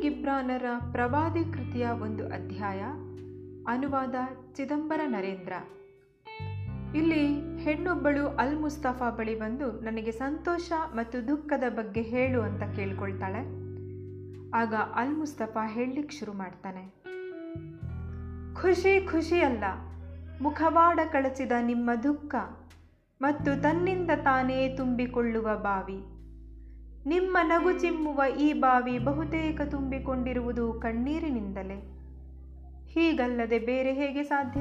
ಗಿಬ್ರಾನರ ಪ್ರವಾದಿ ಕೃತಿಯ ಒಂದು ಅಧ್ಯಾಯ, ಅನುವಾದ ಚಿದಂಬರ ನರೇಂದ್ರ. ಇಲ್ಲಿ ಹೆಣ್ಣೊಬ್ಬಳು ಅಲ್ ಮುಸ್ತಫಾ ಬಳಿ ಬಂದು ನನಗೆ ಸಂತೋಷ ಮತ್ತು ದುಃಖದ ಬಗ್ಗೆ ಹೇಳು ಅಂತ ಕೇಳ್ಕೊಳ್ತಾಳೆ. ಆಗ ಅಲ್ ಮುಸ್ತಫಾ ಹೇಳಲಿಕ್ಕೆ ಶುರು ಮಾಡ್ತಾನೆ. ಖುಷಿ ಖುಷಿ ಅಲ್ಲ, ಮುಖವಾಡ ಕಳಚಿದ ನಿಮ್ಮ ದುಃಖ ಮತ್ತು ತನ್ನಿಂದ ತಾನೇ ತುಂಬಿಕೊಳ್ಳುವ ಬಾವಿ. ನಿಮ್ಮ ನಗು ಚಿಮ್ಮುವ ಈ ಬಾವಿ ಬಹುತೇಕ ತುಂಬಿಕೊಂಡಿರುವುದು ಕಣ್ಣೀರಿನಿಂದಲೇ. ಹೀಗಲ್ಲದೆ ಬೇರೆ ಹೇಗೆ ಸಾಧ್ಯ?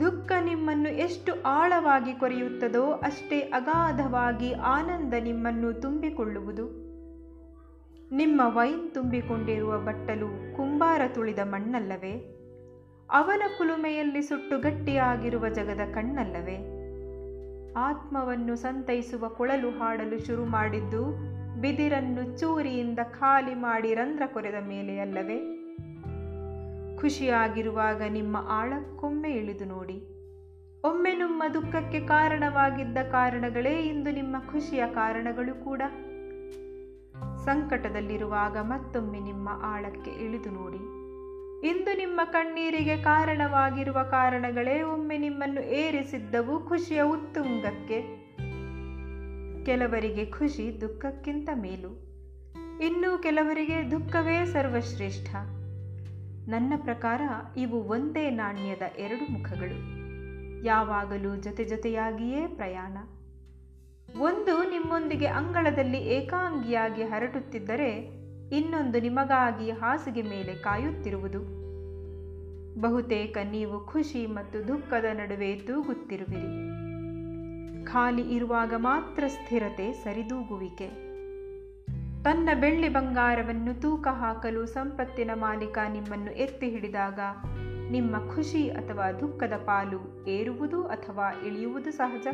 ದುಃಖ ನಿಮ್ಮನ್ನು ಎಷ್ಟು ಆಳವಾಗಿ ಕೊರೆಯುತ್ತದೋ ಅಷ್ಟೇ ಅಗಾಧವಾಗಿ ಆನಂದ ನಿಮ್ಮನ್ನು ತುಂಬಿಕೊಳ್ಳುವುದು. ನಿಮ್ಮ ವೈನ್ ತುಂಬಿಕೊಂಡಿರುವ ಬಟ್ಟಲು ಕುಂಬಾರ ತುಳಿದ ಮಣ್ಣಲ್ಲವೇ? ಅವನ ಕುಲುಮೆಯಲ್ಲಿ ಸುಟ್ಟು ಗಟ್ಟಿಯಾಗಿರುವ ಜಗದ ಕಣ್ಣಲ್ಲವೇ? ಆತ್ಮವನ್ನು ಸಂತೈಸುವ ಕೊಳಲು ಹಾಡಲು ಶುರು ಮಾಡಿದ್ದು, ಬಿದಿರನ್ನು ಚೂರಿಯಿಂದ ಖಾಲಿ ಮಾಡಿ ರಂಧ್ರ ಕೊರೆದ ಮೇಲೆ ಅಲ್ಲವೇ? ಖುಷಿಯಾಗಿರುವಾಗ ನಿಮ್ಮ ಆಳಕ್ಕೊಮ್ಮೆ ಇಳಿದು ನೋಡಿ. ಒಮ್ಮೆ ನಿಮ್ಮ ದುಃಖಕ್ಕೆ ಕಾರಣವಾಗಿದ್ದ ಕಾರಣಗಳೇ ಇಂದು ನಿಮ್ಮ ಖುಷಿಯ ಕಾರಣಗಳು ಕೂಡ. ಸಂಕಟದಲ್ಲಿರುವಾಗ ಮತ್ತೊಮ್ಮೆ ನಿಮ್ಮ ಆಳಕ್ಕೆ ಇಳಿದು ನೋಡಿ. ಇಂದು ನಿಮ್ಮ ಕಣ್ಣೀರಿಗೆ ಕಾರಣವಾಗಿರುವ ಕಾರಣಗಳೇ ಒಮ್ಮೆ ನಿಮ್ಮನ್ನು ಏರಿಸಿದ್ದವು ಖುಷಿಯ ಉತ್ತುಂಗಕ್ಕೆ. ಕೆಲವರಿಗೆ ಖುಷಿ ದುಃಖಕ್ಕಿಂತ ಮೇಲು. ಇನ್ನು ಕೆಲವರಿಗೆ ದುಃಖವೇ ಸರ್ವಶ್ರೇಷ್ಠ. ನನ್ನ ಪ್ರಕಾರ ಇವು ಒಂದೇ ನಾಣ್ಯದ ಎರಡು ಮುಖಗಳು. ಯಾವಾಗಲೂ ಜೊತೆ ಜೊತೆಯಾಗಿಯೇ ಪ್ರಯಾಣ. ಒಂದು ನಿಮ್ಮೊಂದಿಗೆ ಅಂಗಳದಲ್ಲಿ ಏಕಾಂಗಿಯಾಗಿ ಹರಟುತ್ತಿದ್ದರೆ ಇನ್ನೊಂದು ನಿಮಗಾಗಿ ಹಾಸಿಗೆ ಮೇಲೆ ಕಾಯುತ್ತಿರುವುದು. ಬಹುತೇಕ ನೀವು ಖುಷಿ ಮತ್ತು ದುಃಖದ ನಡುವೆ ತೂಗುತ್ತಿರುವಿರಿ. ಖಾಲಿ ಇರುವಾಗ ಮಾತ್ರ ಸ್ಥಿರತೆ ಸರಿದೂಗುವಿಕೆ. ತನ್ನ ಬೆಳ್ಳಿ ಬಂಗಾರವನ್ನು ತೂಕ ಹಾಕಲು ಸಂಪತ್ತಿನ ಮಾಲೀಕ ನಿಮ್ಮನ್ನು ಎತ್ತಿ ಹಿಡಿದಾಗ ನಿಮ್ಮ ಖುಷಿ ಅಥವಾ ದುಃಖದ ಪಾಲು ಏರುವುದು ಅಥವಾ ಇಳಿಯುವುದು ಸಹಜ?